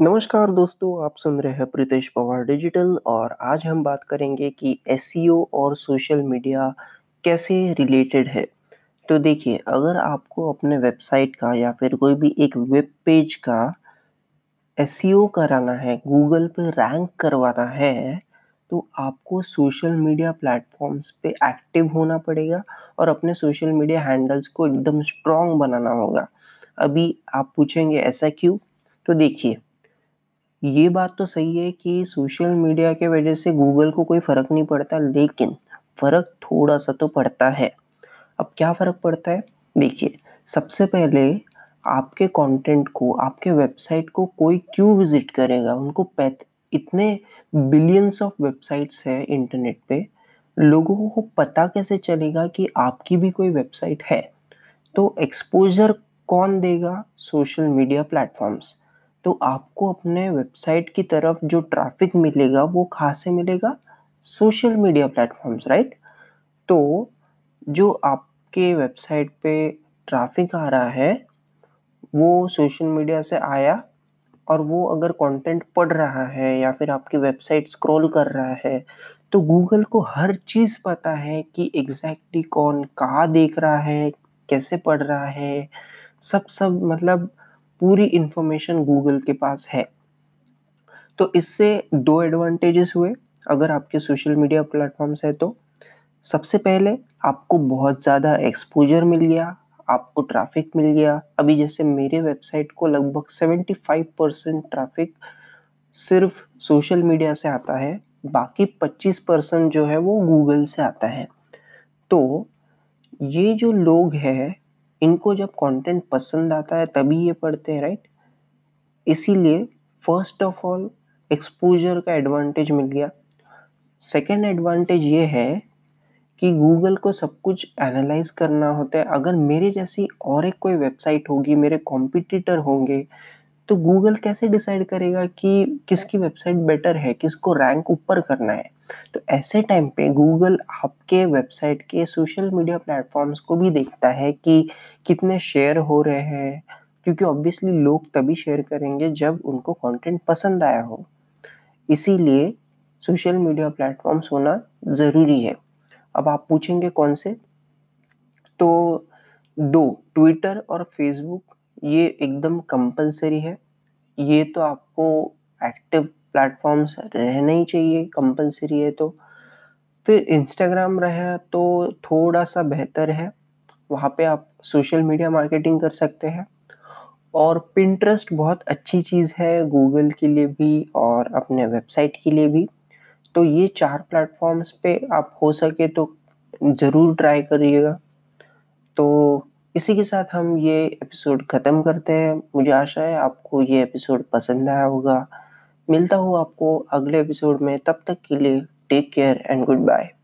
नमस्कार दोस्तों, आप सुन रहे हैं प्रीतेश पवार डिजिटल और आज हम बात करेंगे कि एसईओ और सोशल मीडिया कैसे रिलेटेड है। तो देखिए, अगर आपको अपने वेबसाइट का या फिर कोई भी एक वेब पेज का एसईओ कराना है, गूगल पे रैंक करवाना है, तो आपको सोशल मीडिया प्लेटफ़ॉर्म्स पे एक्टिव होना पड़ेगा और अपने सोशल मीडिया हैंडल्स को एकदम स्ट्रॉन्ग बनाना होगा। अभी आप पूछेंगे ऐसा क्यों? तो देखिए ये बात तो सही है कि सोशल मीडिया के वजह से गूगल को कोई फ़र्क नहीं पड़ता लेकिन फ़र्क थोड़ा-सा तो पड़ता है। अब क्या फ़र्क पड़ता है? देखिए, सबसे पहले आपके कंटेंट को, आपके वेबसाइट को कोई क्यों विज़िट करेगा? उनको पैत इतने बिलियंस ऑफ़ वेबसाइट्स है इंटरनेट पे, लोगों को पता कैसे चलेगा कि आपकी भी कोई वेबसाइट है? तो एक्सपोज़र कौन देगा? Social media platforms. तो आपको अपने वेबसाइट की तरफ़ जो ट्रैफ़िक मिलेगा, वो कहाँ से मिलेगा सोशल मीडिया प्लेटफॉर्म्स राइट तो जो आपके वेबसाइट पे ट्रैफ़िक आ रहा है, वो सोशल मीडिया से आया और वो अगर कंटेंट पढ़ रहा है या फिर आपकी वेबसाइट स्क्रॉल कर रहा है तो गूगल को हर चीज़ पता है कि एग्जैक्टली कौन कहाँ देख रहा है, कैसे पढ़ रहा है, सब सब मतलब पूरी इन्फॉर्मेशन गूगल के पास है। तो इससे दो एडवांटेजेस हुए, अगर आपके सोशल मीडिया प्लेटफॉर्म्स है तो। सबसे पहले, आपको बहुत ज़्यादा एक्सपोजर मिल गया, आपको ट्रैफ़िक मिल गया। अभी जैसे मेरे वेबसाइट को लगभग 75 परसेंट ट्रैफ़िक सिर्फ़ सोशल मीडिया से आता है, बाकी 25 परसेंट जो है वो गूगल से आता है। तो ये जो लोग हैं इनको जब कंटेंट पसंद आता है, तभी ये पढ़ते हैं राइट इसीलिए फ़र्स्ट ऑफ़ ऑल एक्सपोजर का एडवांटेज मिल गया। सेकेंड एडवांटेज ये है कि गूगल को सब कुछ एनालाइज करना होता है। अगर मेरे जैसी और एक कोई वेबसाइट होगी, मेरे कॉम्पिटिटर होंगे तो गूगल कैसे डिसाइड करेगा कि किसकी वेबसाइट बेटर है, किसको रैंक ऊपर करना है? तो ऐसे टाइम पे गूगल आपके वेबसाइट के सोशल मीडिया प्लेटफॉर्म्स को भी देखता है कि कितने शेयर हो रहे हैं, क्योंकि ऑब्वियसली लोग तभी शेयर करेंगे जब उनको कंटेंट पसंद आया हो। इसीलिए सोशल मीडिया प्लेटफॉर्म्स होना ज़रूरी है। अब आप पूछेंगे कौन से? तो दो ट्विटर और फेसबुक ये एकदम कंपलसरी है। ये तो आपको एक्टिव प्लेटफॉर्म्स रहना ही चाहिए कंपलसरी है तो। फिर इंस्टाग्राम रहा तो थोड़ा सा बेहतर है। वहाँ पे आप सोशल मीडिया मार्केटिंग कर सकते हैं। और पिंट्रस्ट बहुत अच्छी चीज़ है गूगल के लिए भी और अपने वेबसाइट के लिए भी। तो ये चार प्लेटफॉर्म्स पे आप हो सके तो ज़रूर ट्राई करिएगा। तो इसी के साथ हम ये एपिसोड ख़त्म करते हैं। मुझे आशा है आपको ये एपिसोड पसंद आया होगा। मिलता हूँ आपको अगले एपिसोड में। तब तक के लिए take care and good bye